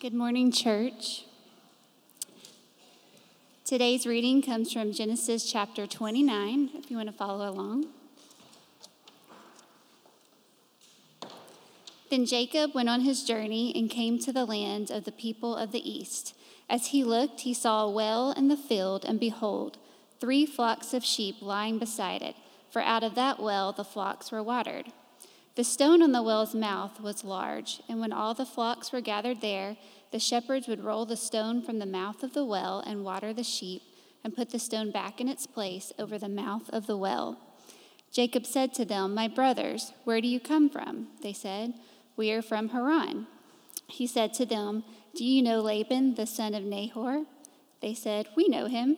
Good morning, church. Today's reading comes from Genesis chapter 29, if you want to follow along. Then Jacob went on his journey and came to the land of the people of the east. As he looked, he saw a well in the field, and behold, three flocks of sheep lying beside it, for out of that well the flocks were watered. The stone on the well's mouth was large, and when all the flocks were gathered there, the shepherds would roll the stone from the mouth of the well and water the sheep, and put the stone back in its place over the mouth of the well. Jacob said to them, My brothers, where do you come from? They said, We are from Haran. He said to them, Do you know Laban, the son of Nahor? They said, We know him.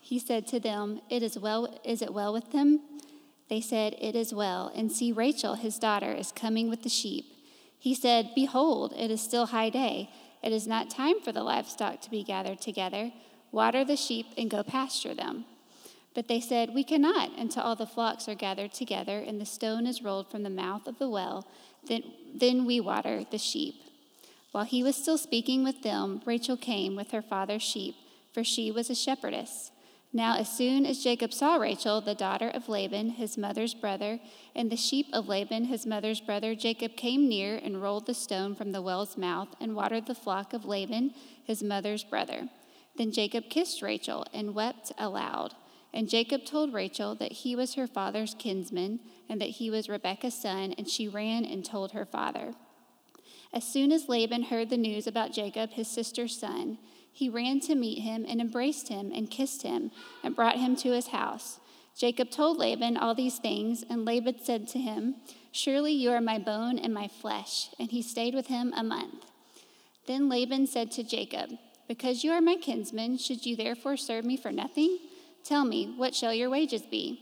He said to them, It is well is it well with them? They said, It is well, and see Rachel, his daughter, is coming with the sheep. He said, Behold, it is still high day it is not time for the livestock to be gathered together. Water the sheep and go pasture them. But they said, We cannot until all the flocks are gathered together and the stone is rolled from the mouth of the well. Then, then we water the sheep. While he was still speaking with them, Rachel came with her father's sheep, for she was a shepherdess. Now, as soon as Jacob saw Rachel, the daughter of Laban, his mother's brother, and the sheep of Laban, his mother's brother, Jacob came near and rolled the stone from the well's mouth and watered the flock of Laban, his mother's brother. Then Jacob kissed Rachel and wept aloud. And Jacob told Rachel that he was her father's kinsman and that he was Rebekah's son, and she ran and told her father. As soon as Laban heard the news about Jacob, his sister's son, he ran to meet him and embraced him and kissed him and brought him to his house. Jacob told Laban all these things, and Laban said to him, Surely you are my bone and my flesh. And he stayed with him a month. Then Laban said to Jacob, Because you are my kinsman, should you therefore serve me for nothing? Tell me, what shall your wages be?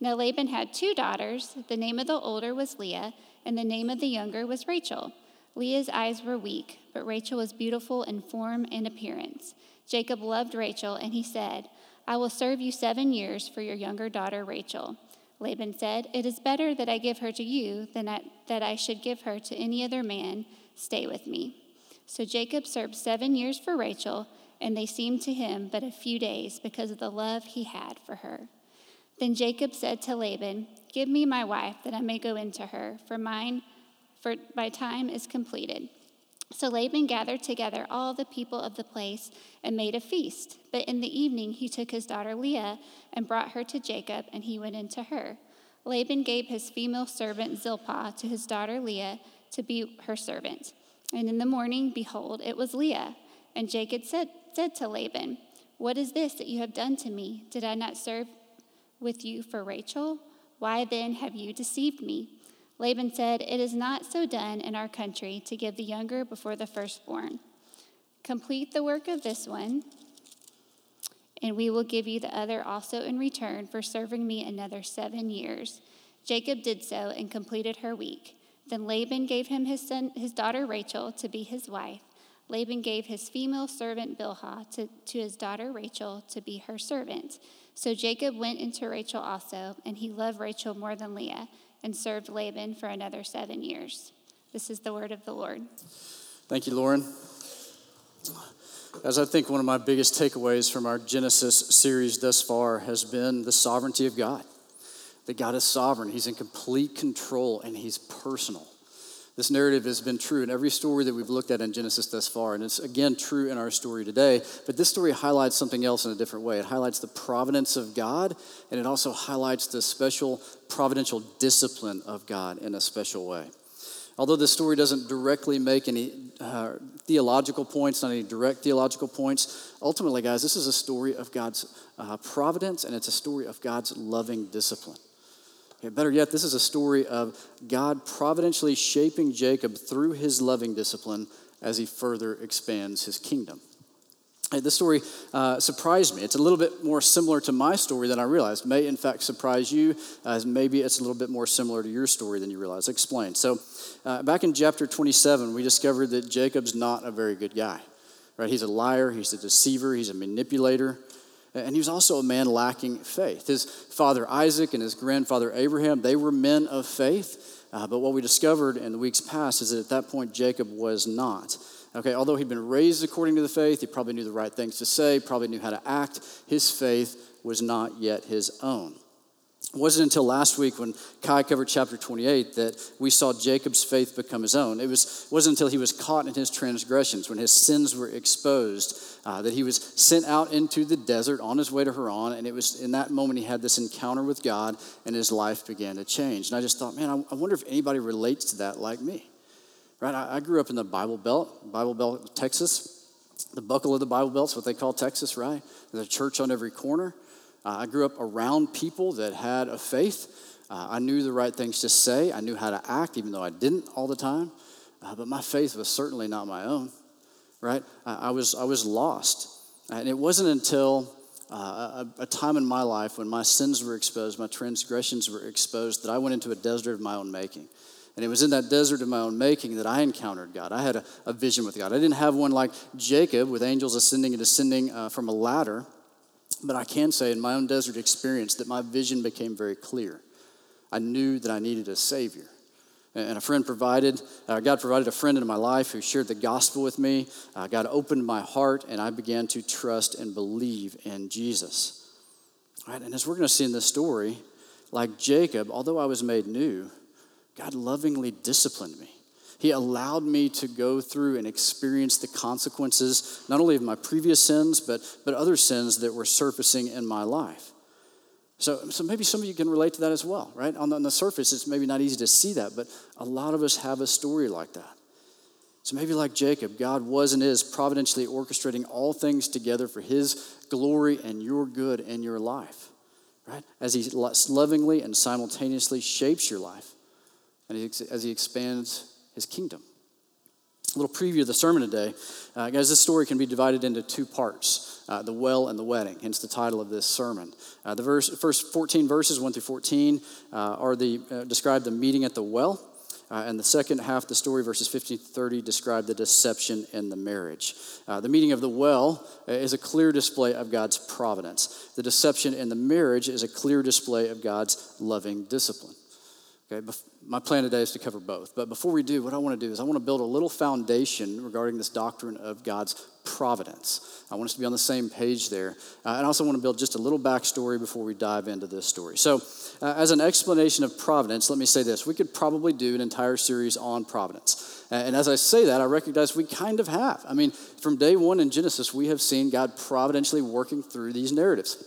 Now Laban had two daughters. The name of the older was Leah, and the name of the younger was Rachel. Leah's eyes were weak, but Rachel was beautiful in form and appearance. Jacob loved Rachel, and he said, I will serve you seven years for your younger daughter Rachel. Laban said, It is better that I give her to you than I, that I should give her to any other man. Stay with me. So Jacob served seven years for Rachel, and they seemed to him but a few days because of the love he had for her. Then Jacob said to Laban, Give me my wife that I may go into her, for mine for my time is completed. So Laban gathered together all the people of the place and made a feast. But in the evening he took his daughter Leah and brought her to Jacob, and he went into her. Laban gave his female servant Zilpah to his daughter Leah to be her servant. And in the morning, behold, it was Leah. And Jacob said, said to Laban, What is this that you have done to me? Did I not serve with you for Rachel? Why then have you deceived me? Laban said, It is not so done in our country to give the younger before the firstborn. Complete the work of this one, and we will give you the other also in return for serving me another seven years. Jacob did so and completed her week. Then Laban gave him his, son, his daughter Rachel to be his wife. Laban gave his female servant Bilhah to, to his daughter Rachel to be her servant. So Jacob went into Rachel also, and he loved Rachel more than Leah and served Laban for another seven years. This is the word of the Lord. Thank you, Lauren. As I think one of my biggest takeaways from our Genesis series thus far has been the sovereignty of God. That God is sovereign, He's in complete control, and He's personal. This narrative has been true in every story that we've looked at in Genesis thus far, and it's again true in our story today. But this story highlights something else in a different way. It highlights the providence of God, and it also highlights the special providential discipline of God in a special way. Although this story doesn't directly make any uh, theological points, not any direct theological points, ultimately, guys, this is a story of God's uh, providence and it's a story of God's loving discipline. Okay, better yet, this is a story of God providentially shaping Jacob through his loving discipline as he further expands his kingdom. Hey, this story uh, surprised me. It's a little bit more similar to my story than I realized. May, in fact, surprise you, as maybe it's a little bit more similar to your story than you realize. Explain. So, uh, back in chapter 27, we discovered that Jacob's not a very good guy. Right? He's a liar, he's a deceiver, he's a manipulator. And he was also a man lacking faith. His father Isaac and his grandfather Abraham, they were men of faith. Uh, but what we discovered in the weeks past is that at that point, Jacob was not. Okay, although he'd been raised according to the faith, he probably knew the right things to say, probably knew how to act. His faith was not yet his own. It wasn't until last week when Kai covered chapter 28 that we saw Jacob's faith become his own. It was, wasn't until he was caught in his transgressions, when his sins were exposed, uh, that he was sent out into the desert on his way to Haran. And it was in that moment he had this encounter with God and his life began to change. And I just thought, man, I, I wonder if anybody relates to that like me. Right? I, I grew up in the Bible Belt, Bible Belt, Texas. The buckle of the Bible Belt's what they call Texas, right? There's a church on every corner. Uh, I grew up around people that had a faith. Uh, I knew the right things to say. I knew how to act, even though I didn't all the time. Uh, but my faith was certainly not my own, right? I was, I was lost. And it wasn't until uh, a, a, time in my life when my sins were exposed, my transgressions were exposed, that I went into a desert of my own making. And it was in that desert of my own making that I encountered God. I had a, a vision with God. I didn't have one like Jacob with angels ascending and descending uh, from a ladder. But I can say in my own desert experience that my vision became very clear. I knew that I needed a Savior. And a friend provided, uh, God provided a friend in my life who shared the gospel with me. Uh, God opened my heart, and I began to trust and believe in Jesus. Right? And as we're going to see in this story, like Jacob, although I was made new, God lovingly disciplined me. He allowed me to go through and experience the consequences, not only of my previous sins, but, but other sins that were surfacing in my life. So, so maybe some of you can relate to that as well, right? On the, on the surface, it's maybe not easy to see that, but a lot of us have a story like that. So maybe like Jacob, God was and is providentially orchestrating all things together for his glory and your good in your life, right? As he lovingly and simultaneously shapes your life and as he expands his kingdom. A little preview of the sermon today. Uh, guys, this story can be divided into two parts uh, the well and the wedding, hence the title of this sermon. Uh, the verse, first 14 verses, 1 through 14, uh, are the, uh, describe the meeting at the well. Uh, and the second half, the story, verses 15 to 30, describe the deception and the marriage. the meeting of the well is a clear display of God's providence. The deception and the marriage is a clear display of God's loving discipline. Okay, my plan today is to cover both. But before we do, what I want to do is I want to build a little foundation regarding this doctrine of God's providence. I want us to be on the same page there. Uh, and I also want to build just a little backstory before we dive into this story. So, uh, as an explanation of providence, let me say this. We could probably do an entire series on providence. And as I say that, I recognize we kind of have. I mean, from day one in Genesis, we have seen God providentially working through these narratives.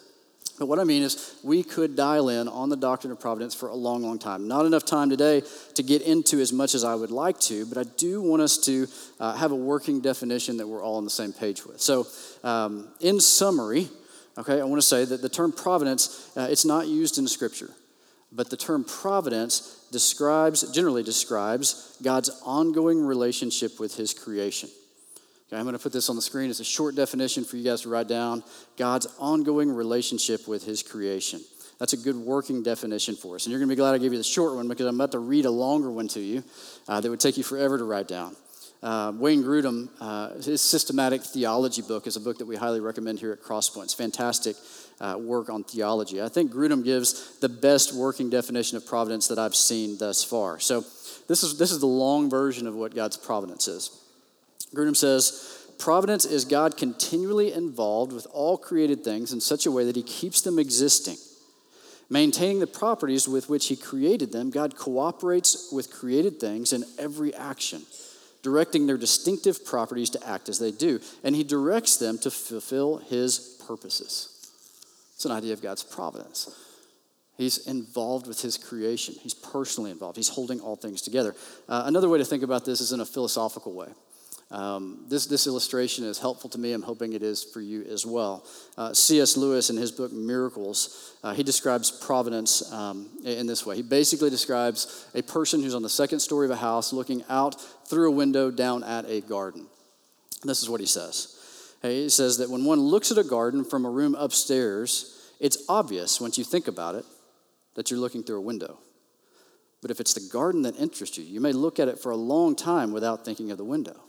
But what I mean is, we could dial in on the doctrine of providence for a long, long time. Not enough time today to get into as much as I would like to, but I do want us to uh, have a working definition that we're all on the same page with. So, um, in summary, okay, I want to say that the term providence, uh, it's not used in Scripture, but the term providence describes, generally describes, God's ongoing relationship with His creation. Okay, I'm going to put this on the screen. It's a short definition for you guys to write down God's ongoing relationship with his creation. That's a good working definition for us. And you're going to be glad I gave you the short one because I'm about to read a longer one to you uh, that would take you forever to write down. Uh, Wayne Grudem, uh, his systematic theology book is a book that we highly recommend here at Crosspoints. Fantastic uh, work on theology. I think Grudem gives the best working definition of providence that I've seen thus far. So this is, this is the long version of what God's providence is. Grudem says, Providence is God continually involved with all created things in such a way that he keeps them existing. Maintaining the properties with which he created them, God cooperates with created things in every action, directing their distinctive properties to act as they do, and he directs them to fulfill his purposes. It's an idea of God's providence. He's involved with his creation. He's personally involved. He's holding all things together. Uh, another way to think about this is in a philosophical way. Um, this, this illustration is helpful to me. I'm hoping it is for you as well. Uh, C.S. Lewis, in his book Miracles, uh, he describes providence um, in this way. He basically describes a person who's on the second story of a house looking out through a window down at a garden. This is what he says. He says that when one looks at a garden from a room upstairs, it's obvious once you think about it that you're looking through a window. But if it's the garden that interests you, you may look at it for a long time without thinking of the window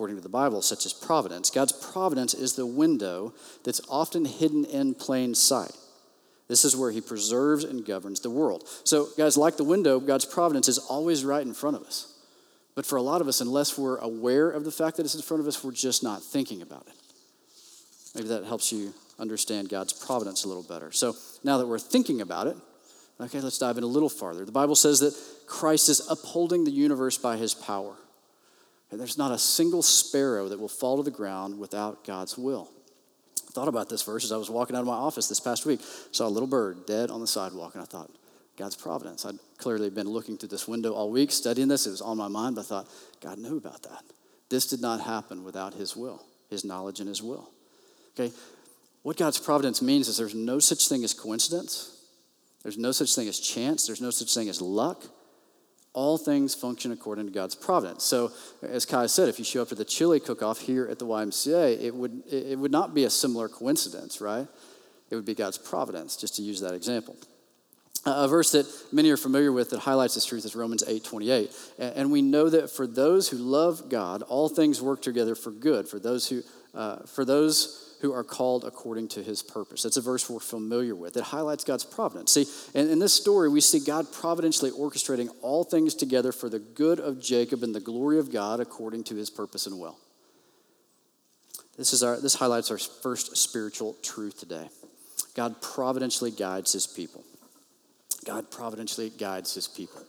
according to the Bible, such as providence. God's providence is the window that's often hidden in plain sight. This is where he preserves and governs the world. So, guys, like the window, God's providence is always right in front of us. But for a lot of us, unless we're aware of the fact that it's in front of us, we're just not thinking about it. Maybe that helps you understand God's providence a little better. So now that we're thinking about it, okay, let's dive in a little farther. The Bible says that Christ is upholding the universe by his power. And there's not a single sparrow that will fall to the ground without God's will. I thought about this verse as I was walking out of my office this past week. Saw a little bird dead on the sidewalk, and I thought, God's providence. I'd clearly been looking through this window all week, studying this. It was on my mind, but I thought, God knew about that. This did not happen without His will, His knowledge, and His will. Okay? What God's providence means is there's no such thing as coincidence, there's no such thing as chance, there's no such thing as luck. All things function according to God's providence. So, as Kai said, if you show up to the chili cook off here at the YMCA, it would, it would not be a similar coincidence, right? It would be God's providence, just to use that example. A verse that many are familiar with that highlights this truth is Romans 8 28. And we know that for those who love God, all things work together for good, for those who, uh, for those who are called according to his purpose. That's a verse we're familiar with. It highlights God's providence. See, in, in this story, we see God providentially orchestrating all things together for the good of Jacob and the glory of God according to his purpose and will. This, is our, this highlights our first spiritual truth today. God providentially guides his people. God providentially guides his people.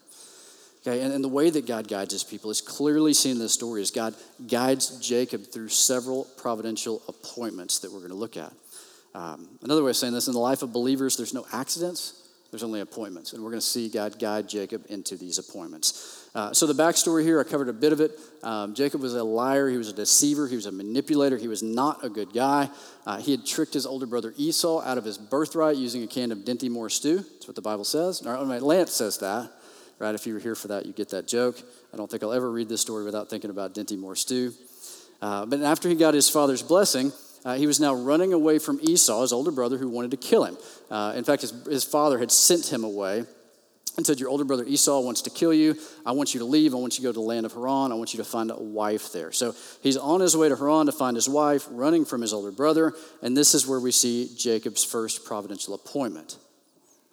Okay, and, and the way that God guides his people is clearly seen in this story as God guides Jacob through several providential appointments that we're going to look at. Um, another way of saying this in the life of believers, there's no accidents, there's only appointments. And we're going to see God guide Jacob into these appointments. Uh, so, the backstory here, I covered a bit of it. Um, Jacob was a liar, he was a deceiver, he was a manipulator, he was not a good guy. Uh, he had tricked his older brother Esau out of his birthright using a can of Dinty Moore stew. That's what the Bible says. Or, Lance says that right? If you were here for that, you get that joke. I don't think I'll ever read this story without thinking about Dinty Moore stew. Uh, but after he got his father's blessing, uh, he was now running away from Esau, his older brother, who wanted to kill him. Uh, in fact, his, his father had sent him away and said, Your older brother Esau wants to kill you. I want you to leave. I want you to go to the land of Haran. I want you to find a wife there. So he's on his way to Haran to find his wife, running from his older brother. And this is where we see Jacob's first providential appointment.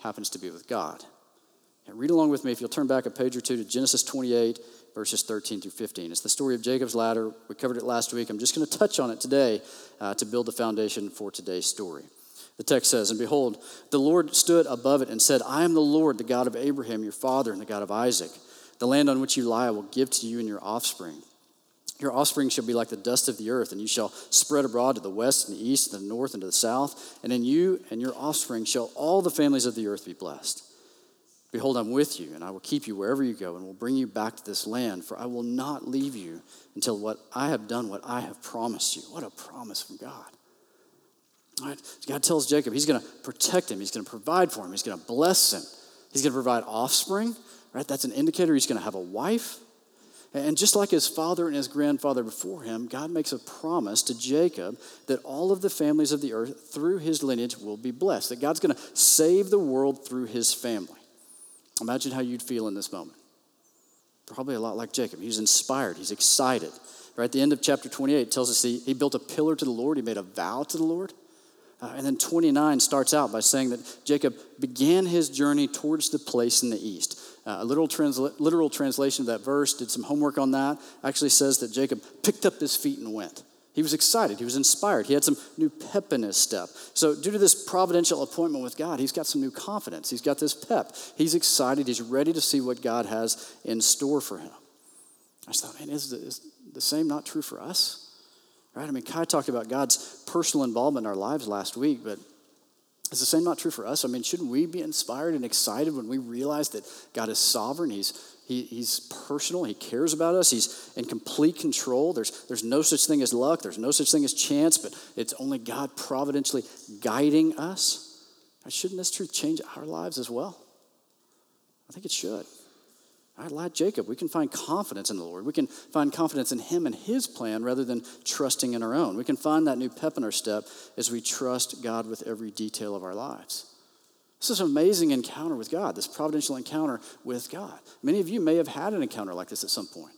Happens to be with God. Read along with me if you'll turn back a page or two to Genesis 28, verses 13 through 15. It's the story of Jacob's ladder. We covered it last week. I'm just going to touch on it today uh, to build the foundation for today's story. The text says, And behold, the Lord stood above it and said, I am the Lord, the God of Abraham, your father, and the God of Isaac. The land on which you lie I will give to you and your offspring. Your offspring shall be like the dust of the earth, and you shall spread abroad to the west and the east and the north and to the south. And in you and your offspring shall all the families of the earth be blessed. Behold, I'm with you, and I will keep you wherever you go, and will bring you back to this land, for I will not leave you until what I have done, what I have promised you. What a promise from God. Right? God tells Jacob he's going to protect him, he's going to provide for him, he's going to bless him, he's going to provide offspring. Right? That's an indicator he's going to have a wife. And just like his father and his grandfather before him, God makes a promise to Jacob that all of the families of the earth through his lineage will be blessed, that God's going to save the world through his family. Imagine how you'd feel in this moment. Probably a lot like Jacob. He's inspired, he's excited. Right at the end of chapter 28 tells us he, he built a pillar to the Lord, he made a vow to the Lord. Uh, and then 29 starts out by saying that Jacob began his journey towards the place in the east. Uh, a literal, transla- literal translation of that verse, did some homework on that, actually says that Jacob picked up his feet and went. He was excited. He was inspired. He had some new pep in his step. So, due to this providential appointment with God, he's got some new confidence. He's got this pep. He's excited. He's ready to see what God has in store for him. I just thought, man, is the, is the same not true for us? Right? I mean, Kai talked about God's personal involvement in our lives last week, but is the same not true for us? I mean, shouldn't we be inspired and excited when we realize that God is sovereign? He's he, he's personal. He cares about us. He's in complete control. There's, there's no such thing as luck. There's no such thing as chance, but it's only God providentially guiding us. Shouldn't this truth change our lives as well? I think it should. All right, like Jacob, we can find confidence in the Lord. We can find confidence in Him and His plan rather than trusting in our own. We can find that new pep in our step as we trust God with every detail of our lives. This is an amazing encounter with God, this providential encounter with God. Many of you may have had an encounter like this at some point.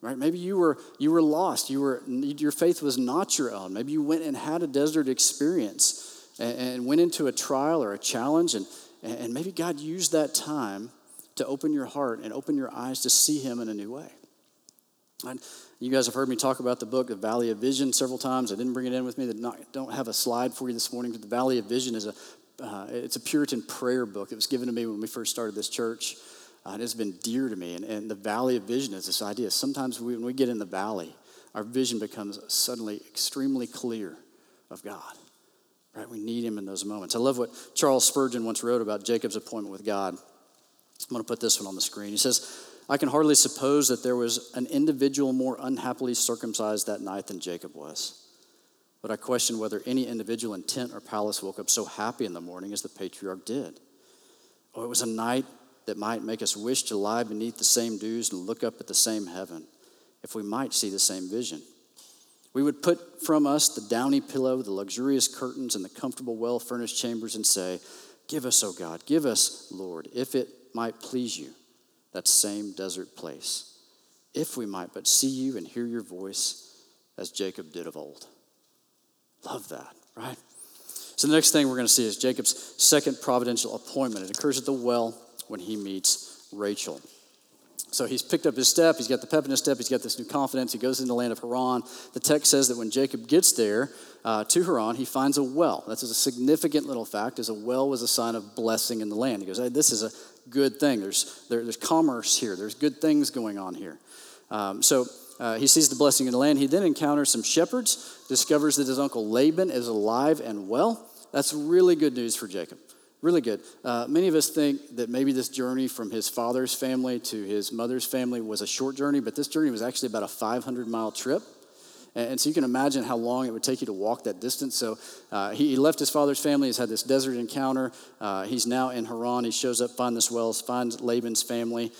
Right? Maybe you were you were lost. You were your faith was not your own. Maybe you went and had a desert experience and, and went into a trial or a challenge and, and maybe God used that time to open your heart and open your eyes to see him in a new way. And you guys have heard me talk about the book, The Valley of Vision, several times. I didn't bring it in with me. I don't have a slide for you this morning, but The Valley of Vision is a, uh, it's a Puritan prayer book. It was given to me when we first started this church. Uh, it has been dear to me. And, and the Valley of Vision is this idea. Sometimes we, when we get in the valley, our vision becomes suddenly extremely clear of God. Right? We need him in those moments. I love what Charles Spurgeon once wrote about Jacob's appointment with God. I'm going to put this one on the screen. He says, I can hardly suppose that there was an individual more unhappily circumcised that night than Jacob was. But I question whether any individual in tent or palace woke up so happy in the morning as the patriarch did. Oh, it was a night that might make us wish to lie beneath the same dews and look up at the same heaven, if we might see the same vision. We would put from us the downy pillow, the luxurious curtains, and the comfortable, well furnished chambers and say, Give us, O God, give us, Lord, if it might please you, that same desert place, if we might but see you and hear your voice as Jacob did of old. Love that, right? So the next thing we're going to see is Jacob's second providential appointment. It occurs at the well when he meets Rachel. So he's picked up his step, he's got the pep in his step, he's got this new confidence, he goes into the land of Haran. The text says that when Jacob gets there uh, to Haran, he finds a well. That's a significant little fact, as a well was a sign of blessing in the land. He goes, hey, this is a good thing. There's, there, there's commerce here, there's good things going on here. Um, so uh, he sees the blessing in the land. He then encounters some shepherds, discovers that his uncle Laban is alive and well. That's really good news for Jacob. Really good. Uh, many of us think that maybe this journey from his father's family to his mother's family was a short journey, but this journey was actually about a 500 mile trip. And, so you can imagine how long it would take you to walk that distance. So uh, he, he, left his father's family. He's had this desert encounter. Uh, he's now in Haran. He shows up, finds this well, finds Laban's family.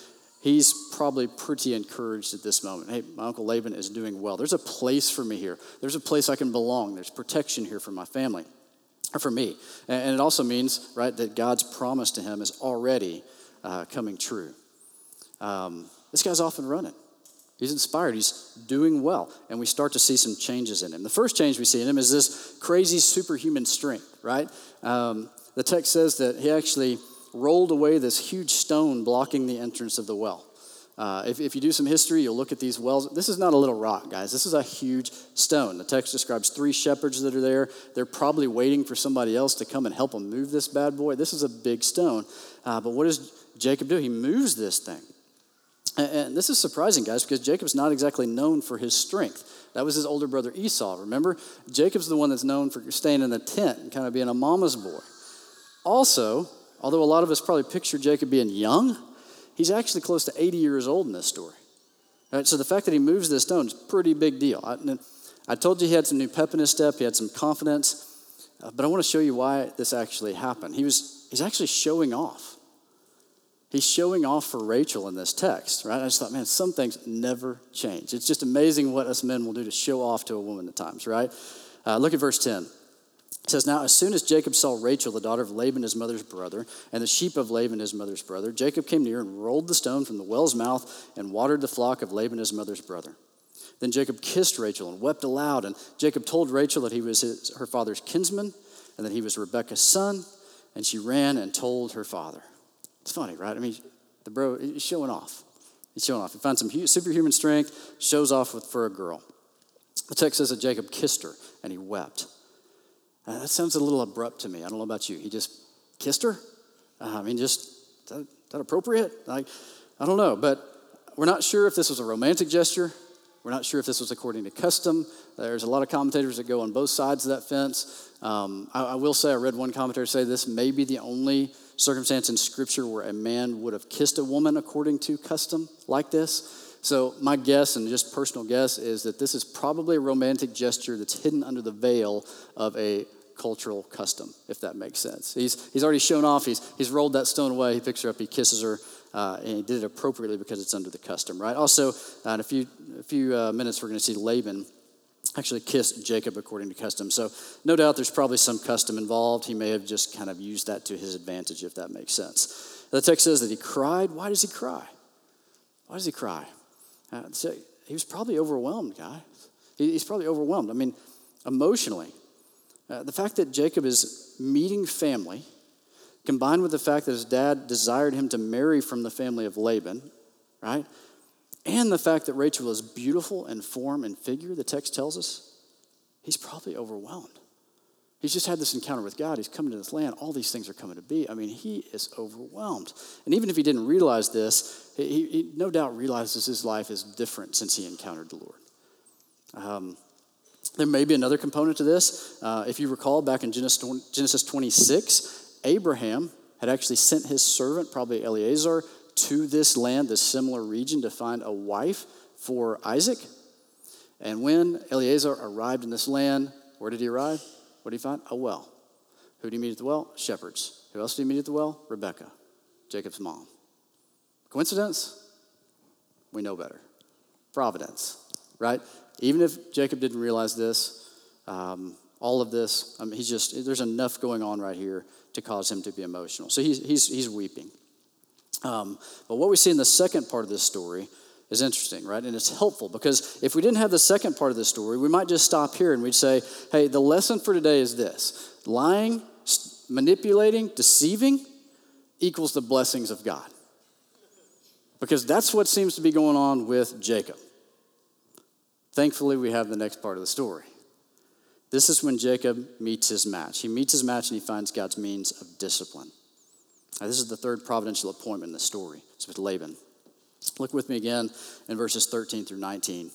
He's probably pretty encouraged at this moment. Hey, my uncle Laban is doing well. There's a place for me here. There's a place I can belong. There's protection here for my family or for me. And it also means, right, that God's promise to him is already uh, coming true. Um, this guy's off and running. He's inspired. He's doing well. And we start to see some changes in him. The first change we see in him is this crazy superhuman strength, right? Um, the text says that he actually rolled away this huge stone blocking the entrance of the well. Uh, if, if you do some history, you'll look at these wells. This is not a little rock, guys. This is a huge stone. The text describes three shepherds that are there. They're probably waiting for somebody else to come and help them move this bad boy. This is a big stone. Uh, but what does Jacob do? He moves this thing. And, and this is surprising, guys, because Jacob's not exactly known for his strength. That was his older brother Esau, remember? Jacob's the one that's known for staying in the tent and kind of being a mama's boy. Also, although a lot of us probably picture Jacob being young, He's actually close to 80 years old in this story. Right, so the fact that he moves this stone is a pretty big deal. I, I told you he had some new pep in his step, he had some confidence, uh, but I want to show you why this actually happened. He was, he's actually showing off. He's showing off for Rachel in this text, right? I just thought, man, some things never change. It's just amazing what us men will do to show off to a woman at times, right? Uh, look at verse 10. It says, Now, as soon as Jacob saw Rachel, the daughter of Laban, his mother's brother, and the sheep of Laban, his mother's brother, Jacob came near and rolled the stone from the well's mouth and watered the flock of Laban, his mother's brother. Then Jacob kissed Rachel and wept aloud. And Jacob told Rachel that he was his, her father's kinsman and that he was Rebekah's son. And she ran and told her father. It's funny, right? I mean, the bro, he's showing off. He's showing off. He finds some superhuman strength, shows off with, for a girl. The text says that Jacob kissed her and he wept. Uh, that sounds a little abrupt to me. I don't know about you. He just kissed her? Uh, I mean, just, that, that appropriate? Like, I don't know. But we're not sure if this was a romantic gesture. We're not sure if this was according to custom. There's a lot of commentators that go on both sides of that fence. Um, I, I, will say, I read one commentator say this may be the only circumstance in Scripture where a man would have kissed a woman according to custom like this. So, my guess, and just personal guess, is that this is probably a romantic gesture that's hidden under the veil of a cultural custom, if that makes sense. He's, he's already shown off, he's, he's rolled that stone away, he picks her up, he kisses her, uh, and he did it appropriately because it's under the custom, right? Also, uh, in a few, a few uh, minutes, we're going to see Laban actually kiss Jacob according to custom. So, no doubt there's probably some custom involved. He may have just kind of used that to his advantage, if that makes sense. The text says that he cried. Why does he cry? Why does he cry? Uh, so he was probably overwhelmed, guy. He, he's probably overwhelmed. I mean, emotionally. Uh, the fact that Jacob is meeting family, combined with the fact that his dad desired him to marry from the family of Laban, right? and the fact that Rachel is beautiful in form and figure, the text tells us, he's probably overwhelmed. He's just had this encounter with God. He's coming to this land. All these things are coming to be. I mean, he is overwhelmed. And even if he didn't realize this, he, he no doubt realizes his life is different since he encountered the Lord. Um, there may be another component to this. Uh, if you recall, back in Genesis 26, Abraham had actually sent his servant, probably Eleazar, to this land, this similar region, to find a wife for Isaac. And when Eleazar arrived in this land, where did he arrive? What did he find? A well. Who did he meet at the well? Shepherds. Who else did he meet at the well? Rebecca, Jacob's mom. Coincidence? We know better. Providence, right? Even if Jacob didn't realize this, um, all of this, I mean, he's just, there's enough going on right here to cause him to be emotional. So he's, he's, he's weeping. Um, but what we see in the second part of this story is interesting, right? And it's helpful because if we didn't have the second part of the story, we might just stop here and we'd say, hey, the lesson for today is this lying, manipulating, deceiving equals the blessings of God. Because that's what seems to be going on with Jacob. Thankfully, we have the next part of the story. This is when Jacob meets his match. He meets his match and he finds God's means of discipline. Now, this is the third providential appointment in the story. It's with Laban. Look with me again in verses 13 through 19.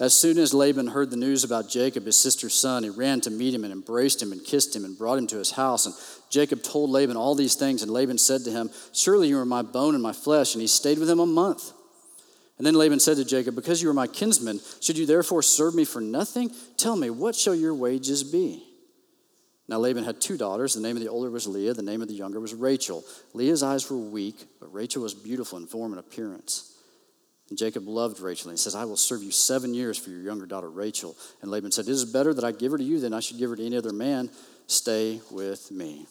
As soon as Laban heard the news about Jacob, his sister's son, he ran to meet him and embraced him and kissed him and brought him to his house. And Jacob told Laban all these things, and Laban said to him, Surely you are my bone and my flesh. And he stayed with him a month. And then Laban said to Jacob, Because you are my kinsman, should you therefore serve me for nothing? Tell me, what shall your wages be? Now Laban had two daughters. The name of the older was Leah, the name of the younger was Rachel. Leah's eyes were weak, but Rachel was beautiful in form and appearance. And Jacob loved Rachel, and he says, I will serve you seven years for your younger daughter Rachel. And Laban said, It is better that I give her to you than I should give her to any other man. Stay with me.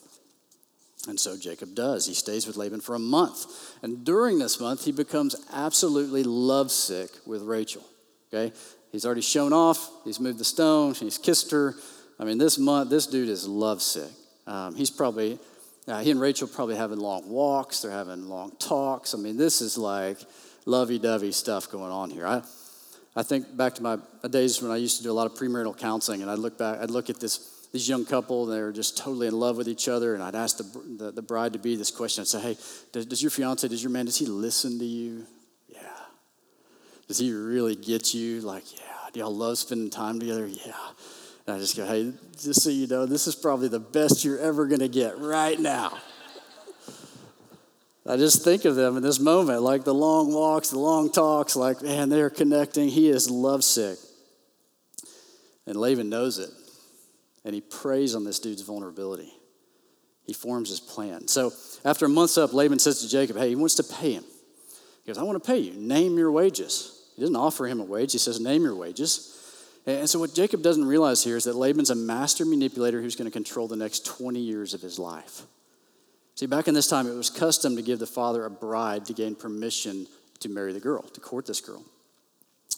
And so Jacob does. He stays with Laban for a month. And during this month, he becomes absolutely lovesick with Rachel. Okay? He's already shown off, he's moved the stone, he's kissed her. I mean, this month, this dude is lovesick. Um, he's probably, uh, he and Rachel probably having long walks, they're having long talks. I mean, this is like, lovey-dovey stuff going on here. I, I think back to my days when I used to do a lot of premarital counseling, and I'd look back, I'd look at this this young couple, and they were just totally in love with each other, and I'd ask the, the, the bride to be this question. I'd say, hey, does, does your fiance, does your man, does he listen to you? Yeah. Does he really get you? Like, yeah. Do y'all love spending time together? Yeah. And I just go, hey, just so you know, this is probably the best you're ever going to get right now. I just think of them in this moment, like the long walks, the long talks, like, man, they're connecting. He is lovesick. And Laban knows it. And he preys on this dude's vulnerability. He forms his plan. So after a month's up, Laban says to Jacob, hey, he wants to pay him. He goes, I want to pay you. Name your wages. He doesn't offer him a wage, he says, name your wages. And so what Jacob doesn't realize here is that Laban's a master manipulator who's going to control the next 20 years of his life. See, back in this time, it was custom to give the father a bride to gain permission to marry the girl, to court this girl.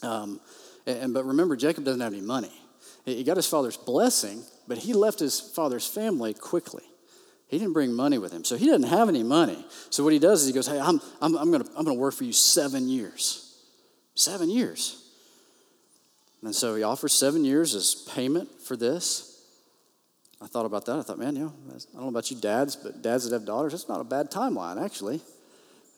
Um, and, but remember, Jacob doesn't have any money. He got his father's blessing, but he left his father's family quickly. He didn't bring money with him, so he doesn't have any money. So what he does is he goes, "Hey, I'm, I'm, I'm going to I'm gonna work for you seven years. Seven years." And so he offers seven years as payment for this. I thought about that. I thought, man, you know, I don't know about you dads, but dads that have daughters, that's not a bad timeline, actually.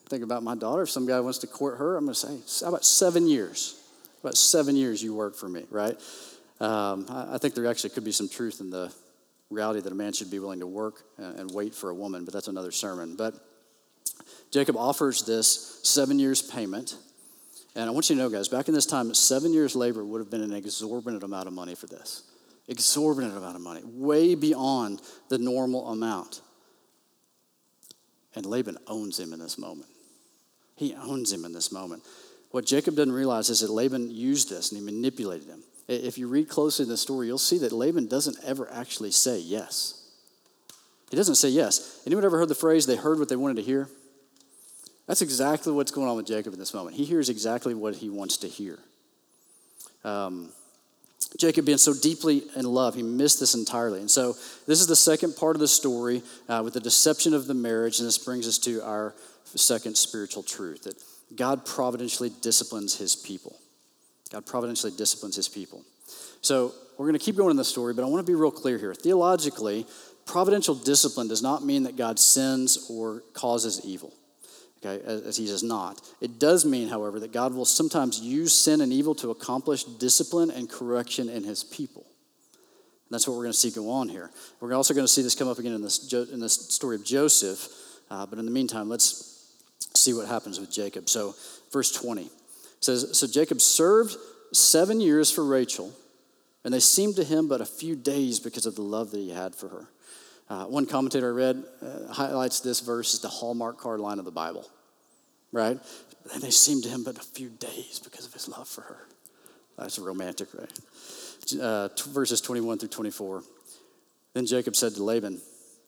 Think about my daughter. If some guy wants to court her, I'm going to say, how about seven years? About seven years you work for me, right? Um, I, I, think there actually could be some truth in the reality that a man should be willing to work and, and wait for a woman, but that's another sermon. But Jacob offers this seven years payment. And I want you to know, guys, back in this time, seven years labor would have been an exorbitant amount of money for this exorbitant amount of money, way beyond the normal amount. And Laban owns him in this moment. He owns him in this moment. What Jacob doesn't realize is that Laban used this and he manipulated him. If you read closely in the story, you'll see that Laban doesn't ever actually say yes. He doesn't say yes. Anyone ever heard the phrase, they heard what they wanted to hear? That's exactly what's going on with Jacob in this moment. He hears exactly what he wants to hear. Um, Jacob being so deeply in love, he missed this entirely. And so, this is the second part of the story uh, with the deception of the marriage, and this brings us to our second spiritual truth that God providentially disciplines his people. God providentially disciplines his people. So we're going to keep going in the story, but I want to be real clear here. Theologically, providential discipline does not mean that God sins or causes evil, okay, as, as he does not. It does mean, however, that God will sometimes use sin and evil to accomplish discipline and correction in his people. And that's what we're going to see go on here. We're also going to see this come up again in this, in this story of Joseph. Uh, but in the meantime, let's see what happens with Jacob. So, verse 20 says So Jacob served seven years for Rachel, and they seemed to him but a few days because of the love that he had for her. Uh, one commentator I read uh, highlights this verse as the hallmark card line of the Bible, right? And they seemed to him but a few days because of his love for her. That's romantic, right? Uh, verses 21 through 24. Then Jacob said to Laban,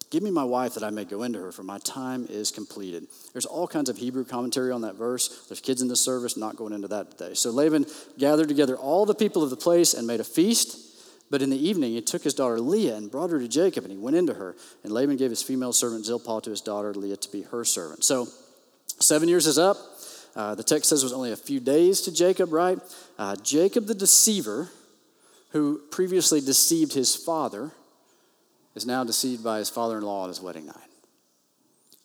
Give me my wife that I may go into her, for my time is completed. There's all kinds of Hebrew commentary on that verse. There's kids in the service, not going into that today. So Laban gathered together all the people of the place and made a feast. But in the evening, he took his daughter Leah and brought her to Jacob, and he went into her. And Laban gave his female servant Zilpah to his daughter Leah to be her servant. So seven years is up. Uh, the text says it was only a few days to Jacob, right? Uh, Jacob the deceiver, who previously deceived his father, is now deceived by his father in law on his wedding night.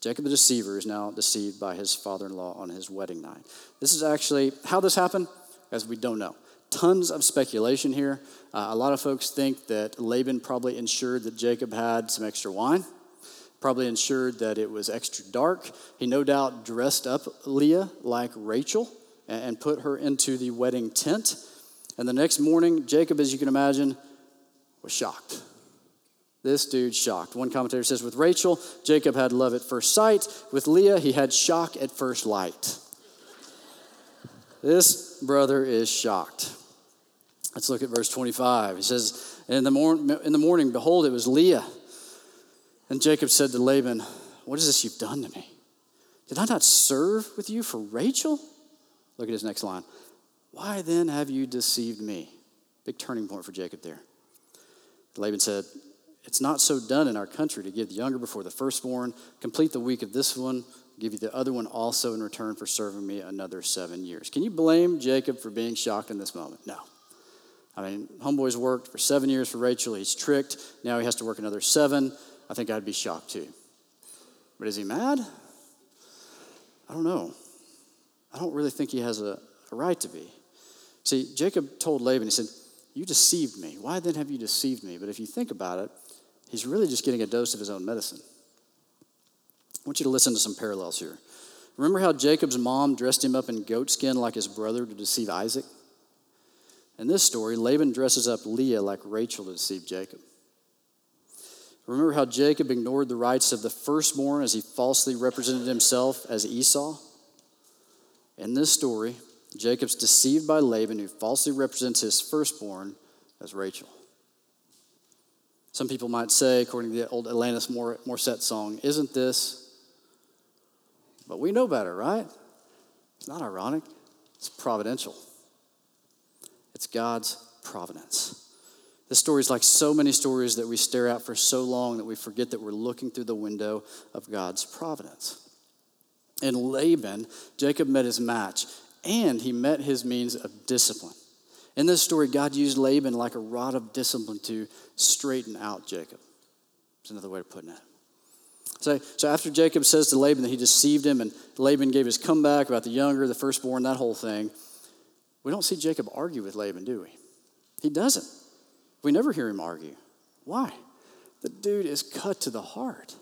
Jacob the deceiver is now deceived by his father in law on his wedding night. This is actually how this happened, as we don't know. Tons of speculation here. Uh, a lot of folks think that Laban probably ensured that Jacob had some extra wine, probably ensured that it was extra dark. He no doubt dressed up Leah like Rachel and put her into the wedding tent. And the next morning, Jacob, as you can imagine, was shocked. This dude's shocked. One commentator says, with Rachel, Jacob had love at first sight. With Leah, he had shock at first light. This brother is shocked. Let's look at verse 25. He says, in the, mor- in the morning, behold, it was Leah. And Jacob said to Laban, What is this you've done to me? Did I not serve with you for Rachel? Look at his next line. Why then have you deceived me? Big turning point for Jacob there. Laban said, It's not so done in our country to give the younger before the firstborn, complete the week of this one, give you the other one also in return for serving me another seven years. Can you blame Jacob for being shocked in this moment? No. I mean, homeboy's worked for seven years for Rachel. He's tricked. Now he has to work another seven. I think I'd be shocked too. But is he mad? I don't know. I don't really think he has a, a right to be. See, Jacob told Laban, he said, You deceived me. Why then have you deceived me? But if you think about it, he's really just getting a dose of his own medicine. I want you to listen to some parallels here. Remember how Jacob's mom dressed him up in goat skin like his brother to deceive Isaac? In this story, Laban dresses up Leah like Rachel to deceive Jacob. Remember how Jacob ignored the rights of the firstborn as he falsely represented himself as Esau? In this story, Jacob's deceived by Laban, who falsely represents his firstborn as Rachel. Some people might say, according to the old Alanis Morissette song, Isn't this? But we know better, right? It's not ironic, it's providential. It's God's providence. This story is like so many stories that we stare at for so long that we forget that we're looking through the window of God's providence. In Laban, Jacob met his match and he met his means of discipline. In this story, God used Laban like a rod of discipline to straighten out Jacob. It's another way of putting it. So, so after Jacob says to Laban that he deceived him and Laban gave his comeback about the younger, the firstborn, that whole thing, we don't see Jacob argue with Laban, do we? He doesn't. We never hear him argue. Why? The dude is cut to the heart.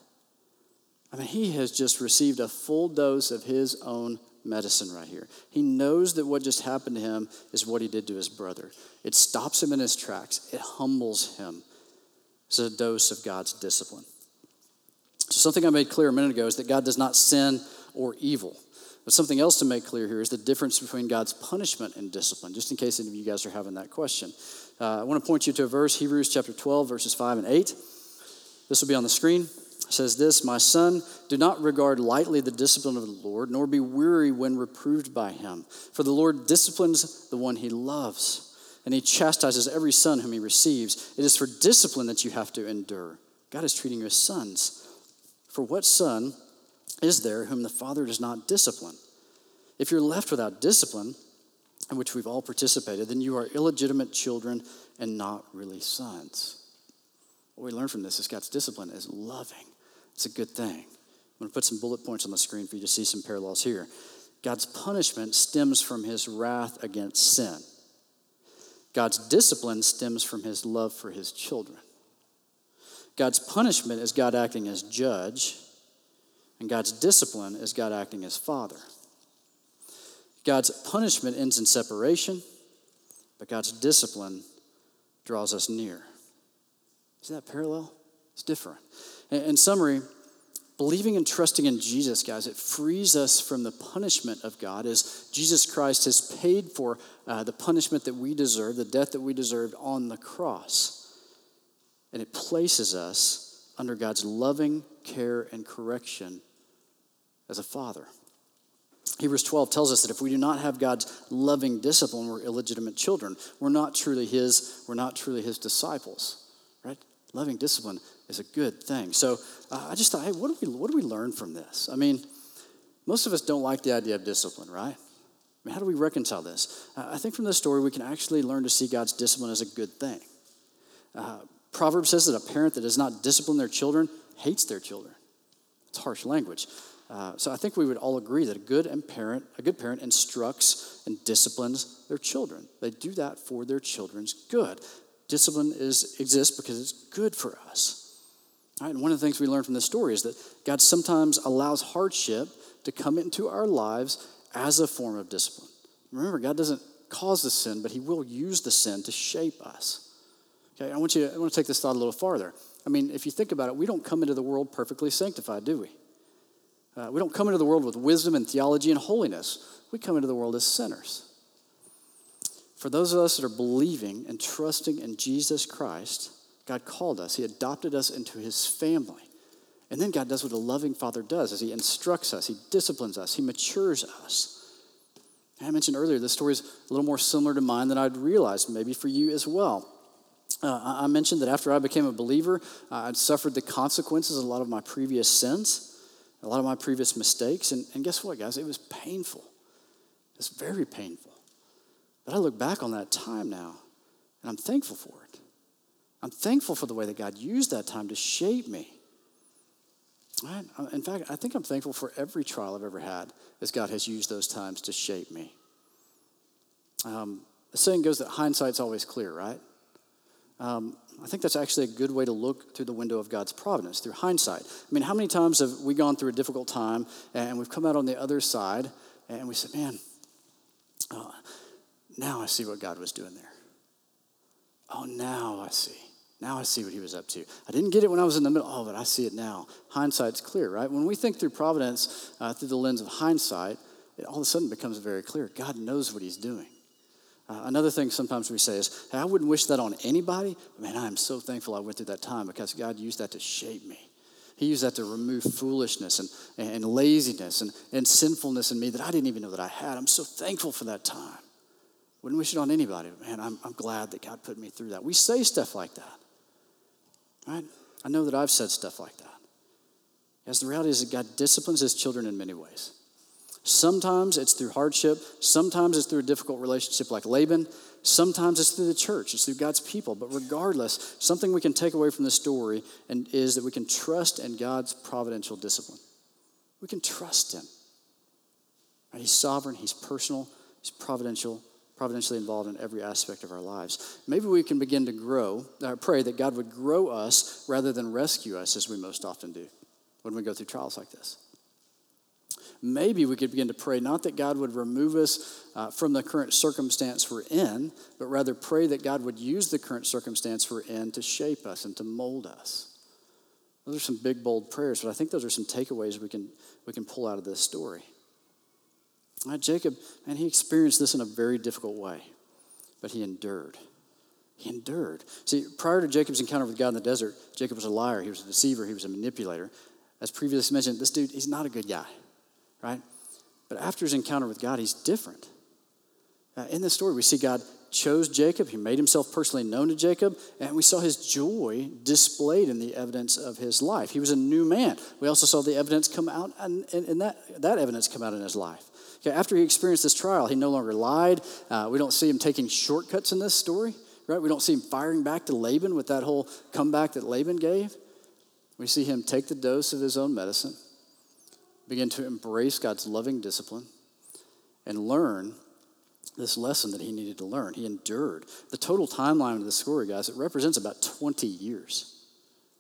I mean, he has just received a full dose of his own medicine right here. He knows that what just happened to him is what he did to his brother. It stops him in his tracks, it humbles him. It's a dose of God's discipline. So, something I made clear a minute ago is that God does not sin or evil. But something else to make clear here is the difference between God's punishment and discipline, just in case any of you guys are having that question. Uh, I want to point you to a verse, Hebrews chapter 12, verses 5 and 8. This will be on the screen says this My son, do not regard lightly the discipline of the Lord, nor be weary when reproved by him. For the Lord disciplines the one he loves, and he chastises every son whom he receives. It is for discipline that you have to endure. God is treating you as sons. For what son is there whom the Father does not discipline? If you're left without discipline, in which we've all participated, then you are illegitimate children and not really sons. What we learn from this is God's discipline is loving. It's a good thing. I'm going to put some bullet points on the screen for you to see some parallels here. God's punishment stems from his wrath against sin. God's discipline stems from his love for his children. God's punishment is God acting as judge, and God's discipline is God acting as father. God's punishment ends in separation, but God's discipline draws us near. See that parallel? It's different. In summary, believing and trusting in Jesus, guys, it frees us from the punishment of God as Jesus Christ has paid for uh, the punishment that we deserve, the death that we deserved on the cross. And it places us under God's loving care and correction as a father. Hebrews 12 tells us that if we do not have God's loving discipline, we're illegitimate children. We're not truly his, we're not truly his disciples. Right? Loving discipline is a good thing. So uh, I just thought, hey, what do, we, what do we learn from this? I mean, most of us don't like the idea of discipline, right? I mean, how do we reconcile this? Uh, I think from this story, we can actually learn to see God's discipline as a good thing. Uh, Proverbs says that a parent that does not discipline their children hates their children. It's harsh language. Uh, so I think we would all agree that a good and parent, a good parent instructs and disciplines their children. They do that for their children's good. Discipline is exists because it's good for us. Right, and one of the things we learn from this story is that God sometimes allows hardship to come into our lives as a form of discipline. Remember, God doesn't cause the sin, but He will use the sin to shape us. Okay, I want you. I want to take this thought a little farther. I mean, if you think about it, we don't come into the world perfectly sanctified, do we? Uh, we don't come into the world with wisdom and theology and holiness. We come into the world as sinners. For those of us that are believing and trusting in Jesus Christ, God called us, He adopted us into His family. And then God does what a loving father does as He instructs us, He disciplines us, He matures us. I mentioned earlier, this story is a little more similar to mine than I'd realized, maybe for you as well. Uh, I mentioned that after I became a believer, uh, I'd suffered the consequences of a lot of my previous sins a lot of my previous mistakes. And, and guess what, guys? It was painful. It's very painful. But I look back on that time now, and I'm thankful for it. I'm thankful for the way that God used that time to shape me. Uh, in fact, I think I'm thankful for every trial I've ever had as God has used those times to shape me. Um, the saying goes that hindsight's always clear, right? Um, I think that's actually a good way to look through the window of God's providence, through hindsight. I mean, how many times have we gone through a difficult time and we've come out on the other side and we said, man, oh, now I see what God was doing there. Oh, now I see. Now I see what he was up to. I didn't get it when I was in the middle. Oh, but I see it now. Hindsight's clear, right? When we think through providence uh, through the lens of hindsight, it all of a sudden becomes very clear. God knows what he's doing. Uh, another thing sometimes we say is, hey, I wouldn't wish that on anybody. Man, I am so thankful I went through that time because God used that to shape me. He used that to remove foolishness and, and laziness and, and sinfulness in me that I didn't even know that I had. I'm so thankful for that time. Wouldn't wish it on anybody. Man, I'm, I'm glad that God put me through that. We say stuff like that, right? I know that I've said stuff like that. Yes, the reality is that God disciplines his children in many ways. Sometimes it's through hardship. Sometimes it's through a difficult relationship like Laban. Sometimes it's through the church. It's through God's people. But regardless, something we can take away from this story and is that we can trust in God's providential discipline. We can trust Him. He's sovereign. He's personal. He's providential. Providentially involved in every aspect of our lives. Maybe we can begin to grow, uh, pray that God would grow us rather than rescue us, as we most often do when we go through trials like this maybe we could begin to pray not that God would remove us uh, from the current circumstance we're in, but rather pray that God would use the current circumstance we're in to shape us and to mold us. Those are some big, bold prayers, but I think those are some takeaways we can, we can pull out of this story. Uh, Jacob, and he experienced this in a very difficult way, but he endured. He endured. See, prior to Jacob's encounter with God in the desert, Jacob was a liar, he was a deceiver, he was a manipulator. As previously mentioned, this dude, he's not a good guy right? But after his encounter with God, he's different. Uh, in this story, we see God chose Jacob. He made himself personally known to Jacob, and we saw his joy displayed in the evidence of his life. He was a new man. We also saw the evidence come out, and, and that, that evidence come out in his life. Okay, after he experienced this trial, he no longer lied. Uh, we don't see him taking shortcuts in this story, right? We don't see him firing back to Laban with that whole comeback that Laban gave. We see him take the dose of his own medicine, begin to embrace God's loving discipline, and learn this lesson that he needed to learn. He endured. The total timeline of the story, guys, it represents about 20 years.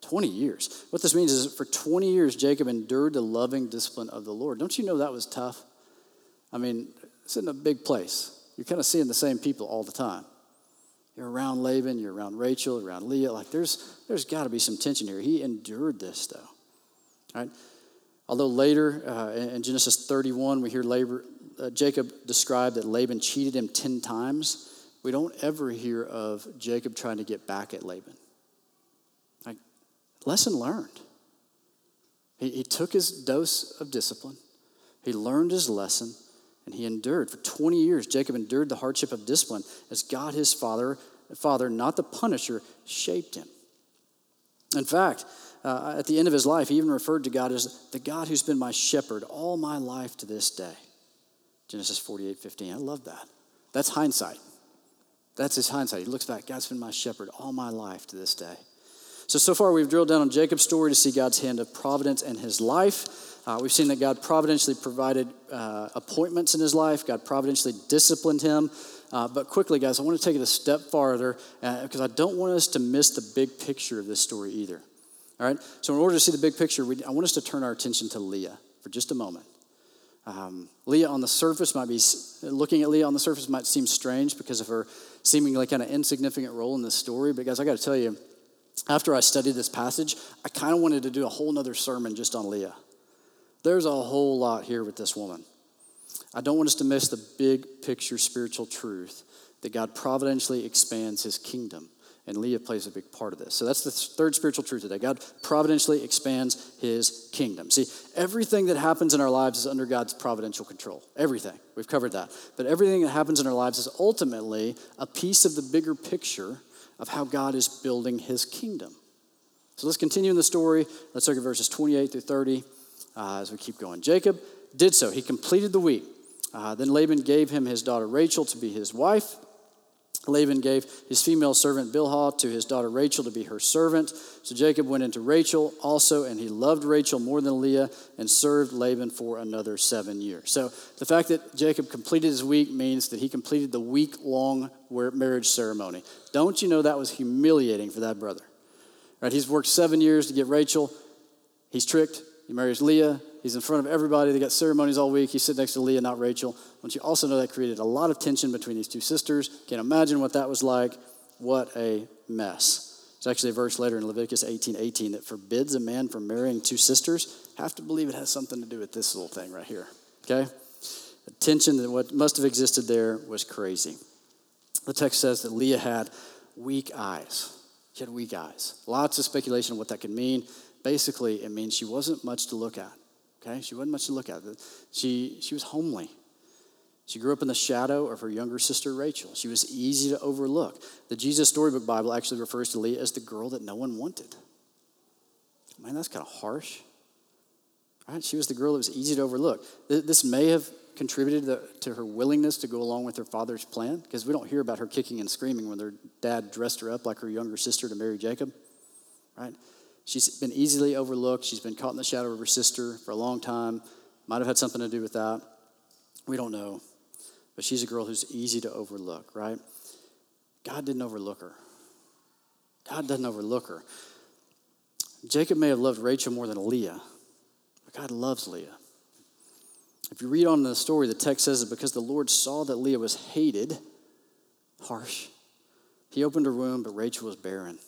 20 years. What this means is for 20 years, Jacob endured the loving discipline of the Lord. Don't you know that was tough? I mean, it's in a big place. You're kind of seeing the same people all the time. You're around Laban, you're around Rachel, around Leah. Like there's there's got to be some tension here. He endured this though. Right? Although later uh, in Genesis 31, we hear Labor, uh, Jacob describe that Laban cheated him 10 times, we don't ever hear of Jacob trying to get back at Laban. Like, lesson learned. He, he took his dose of discipline, he learned his lesson, and he endured. For 20 years, Jacob endured the hardship of discipline as God, his father, father, not the punisher, shaped him. In fact, uh, at the end of his life, he even referred to God as the God who's been my shepherd all my life to this day. Genesis 48 15. I love that. That's hindsight. That's his hindsight. He looks back, God's been my shepherd all my life to this day. So, so far we've drilled down on Jacob's story to see God's hand of providence in his life. Uh, we've seen that God providentially provided uh, appointments in his life, God providentially disciplined him. Uh, but quickly, guys, I want to take it a step farther because uh, I don't want us to miss the big picture of this story either. All right? So, in order to see the big picture, we, I want us to turn our attention to Leah for just a moment. Um, Leah on the surface might be, looking at Leah on the surface might seem strange because of her seemingly kind of insignificant role in this story. But, guys, I got to tell you, after I studied this passage, I kind of wanted to do a whole nother sermon just on Leah. There's a whole lot here with this woman. I don't want us to miss the big picture spiritual truth that God providentially expands his kingdom. And Leah plays a big part of this. So that's the third spiritual truth today. God providentially expands his kingdom. See, everything that happens in our lives is under God's providential control. Everything. We've covered that. But everything that happens in our lives is ultimately a piece of the bigger picture of how God is building his kingdom. So let's continue in the story. Let's look at verses 28 through 30 uh, as we keep going. Jacob did so. He completed the week. Uh, then Laban gave him his daughter Rachel to be his wife. Laban gave his female servant Bilhah to his daughter Rachel to be her servant. So Jacob went into Rachel also, and he loved Rachel more than Leah and served Laban for another seven years. So the fact that Jacob completed his week means that he completed the week long marriage ceremony. Don't you know that was humiliating for that brother? Right? He's worked seven years to get Rachel. He's tricked. He marries Leah. He's in front of everybody. They got ceremonies all week. He's sitting next to Leah, not Rachel. Don't you also know that created a lot of tension between these two sisters? Can't imagine what that was like. What a mess. There's actually a verse later in Leviticus 18 18 that forbids a man from marrying two sisters. Have to believe it has something to do with this little thing right here. Okay? The tension that what must have existed there was crazy. The text says that Leah had weak eyes. She had weak eyes. Lots of speculation on what that could mean. Basically, it means she wasn't much to look at. Okay? She wasn't much to look at. She, she was homely. She grew up in the shadow of her younger sister Rachel. She was easy to overlook. The Jesus Storybook Bible actually refers to Leah as the girl that no one wanted. Man, that's kind of harsh. Right? She was the girl that was easy to overlook. This may have contributed to her willingness to go along with her father's plan because we don't hear about her kicking and screaming when her dad dressed her up like her younger sister to marry Jacob. Right? She's been easily overlooked. She's been caught in the shadow of her sister for a long time. Might have had something to do with that. We don't know. But she's a girl who's easy to overlook, right? God didn't overlook her. God doesn't overlook her. Jacob may have loved Rachel more than Leah, but God loves Leah. If you read on in the story, the text says that because the Lord saw that Leah was hated, harsh, he opened her womb, but Rachel was barren.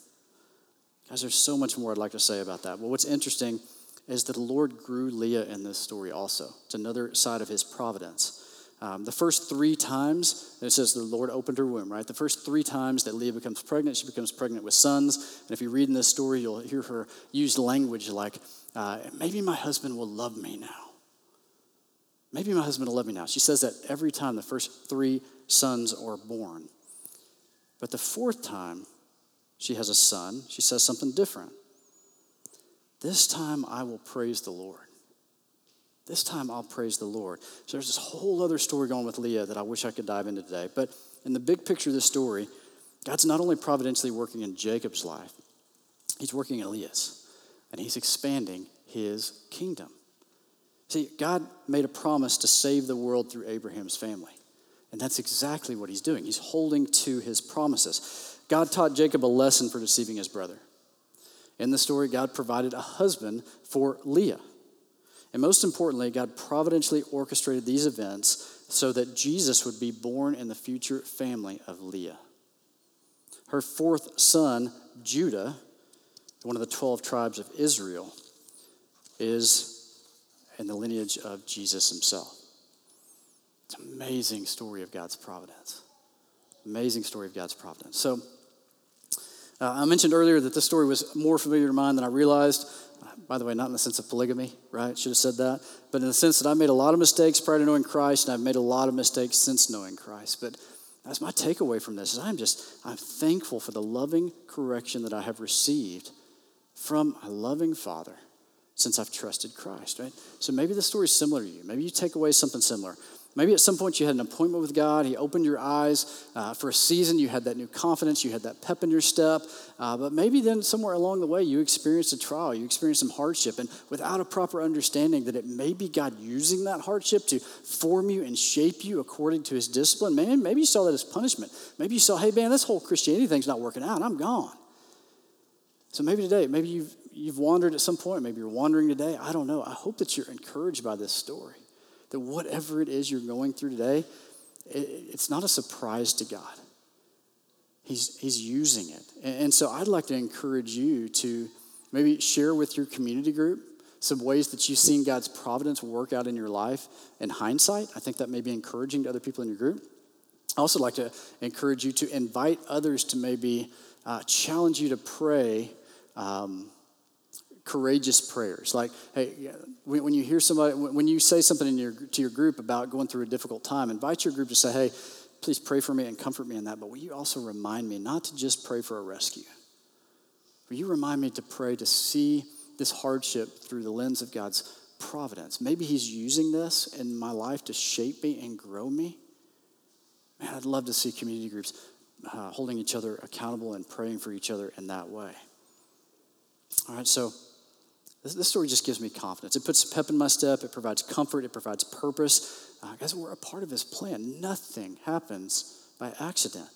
Guys, there's so much more I'd like to say about that. But what's interesting is that the Lord grew Leah in this story also. It's another side of his providence. Um, the first three times, it says the Lord opened her womb, right? The first three times that Leah becomes pregnant, she becomes pregnant with sons. And if you read in this story, you'll hear her use language like, uh, maybe my husband will love me now. Maybe my husband will love me now. She says that every time the first three sons are born. But the fourth time, she has a son, she says something different. This time I will praise the Lord. This time I'll praise the Lord. So there's this whole other story going with Leah that I wish I could dive into today. But in the big picture of this story, God's not only providentially working in Jacob's life, He's working in Leah's, and He's expanding His kingdom. See, God made a promise to save the world through Abraham's family. And that's exactly what he's doing. He's holding to his promises. God taught Jacob a lesson for deceiving his brother. In the story, God provided a husband for Leah. And most importantly, God providentially orchestrated these events so that Jesus would be born in the future family of Leah. Her fourth son, Judah, one of the 12 tribes of Israel, is in the lineage of Jesus himself. It's an amazing story of God's providence. Amazing story of God's providence. So, uh, I mentioned earlier that this story was more familiar to mine than I realized. By the way, not in the sense of polygamy, right? Should have said that. But in the sense that I made a lot of mistakes prior to knowing Christ, and I've made a lot of mistakes since knowing Christ. But that's my takeaway from this is I'm just I'm thankful for the loving correction that I have received from a loving Father since I've trusted Christ, right? So maybe the story is similar to you. Maybe you take away something similar. Maybe at some point you had an appointment with God. He opened your eyes. Uh, for a season, you had that new confidence. You had that pep in your step. Uh, but maybe then somewhere along the way, you experienced a trial. You experienced some hardship. And without a proper understanding that it may be God using that hardship to form you and shape you according to his discipline, man, maybe you saw that as punishment. Maybe you saw, hey, man, this whole Christianity thing's not working out. I'm gone. So maybe today, maybe you've, you've wandered at some point. Maybe you're wandering today. I don't know. I hope that you're encouraged by this story that whatever it is you're going through today, it's not a surprise to God. He's, he's using it. And so I'd like to encourage you to maybe share with your community group some ways that you've seen God's providence work out in your life in hindsight. I think that may be encouraging to other people in your group. I also like to encourage you to invite others to maybe uh, challenge you to pray um, courageous prayers. Like, hey, when you hear somebody, when you say something in your, to your group about going through a difficult time, invite your group to say, hey, please pray for me and comfort me in that. But will you also remind me not to just pray for a rescue? Will you remind me to pray to see this hardship through the lens of God's providence? Maybe He's using this in my life to shape me and grow me. Man, I'd love to see community groups uh, holding each other accountable and praying for each other in that way. All right, so this, this, story just gives me confidence. It puts pep in my step, it provides comfort, it provides purpose. Uh, guys, we're a part of his plan. Nothing happens by accident.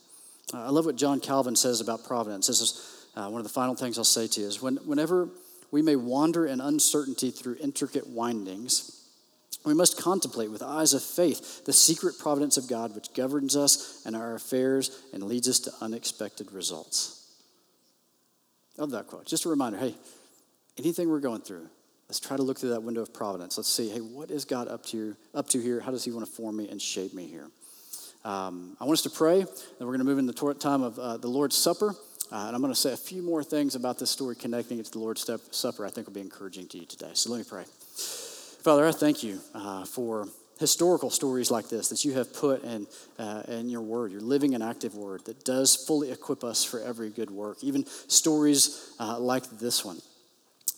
Uh, I love what John Calvin says about providence. This is uh, one of the final things I'll say to you is when, whenever we may wander in uncertainty through intricate windings, we must contemplate with eyes of faith the secret providence of God which governs us and our affairs and leads us to unexpected results. Love that quote. Just a reminder hey, anything we're going through, let's try to look through that window of providence. Let's see, hey, what is God up to, up to here? How does He want to form me and shape me here? Um, I want us to pray, then we're going to move into the time of uh, the Lord's Supper. Uh, and I'm going to say a few more things about this story connecting it to the Lord's Supper I think will be encouraging to you today. So let me pray. Father, I thank you uh, for historical stories like this that you have put in, uh, in your word, your living and active word that does fully equip us for every good work, even stories uh, like this one.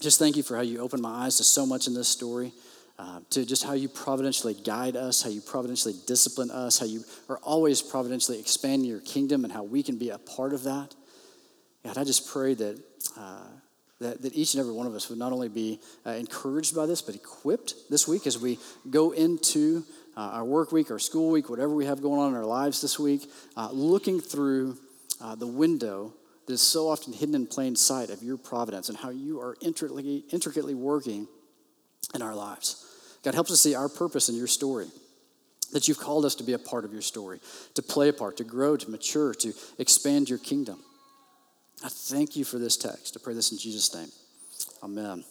Just thank you for how you opened my eyes to so much in this story. Uh, to just how you providentially guide us, how you providentially discipline us, how you are always providentially expanding your kingdom, and how we can be a part of that. God, I just pray that uh, that, that each and every one of us would not only be uh, encouraged by this, but equipped this week as we go into uh, our work week, our school week, whatever we have going on in our lives this week, uh, looking through uh, the window that is so often hidden in plain sight of your providence and how you are intricately, intricately working in our lives. God helps us see our purpose in your story. That you've called us to be a part of your story, to play a part, to grow, to mature, to expand your kingdom. I thank you for this text. I pray this in Jesus' name. Amen.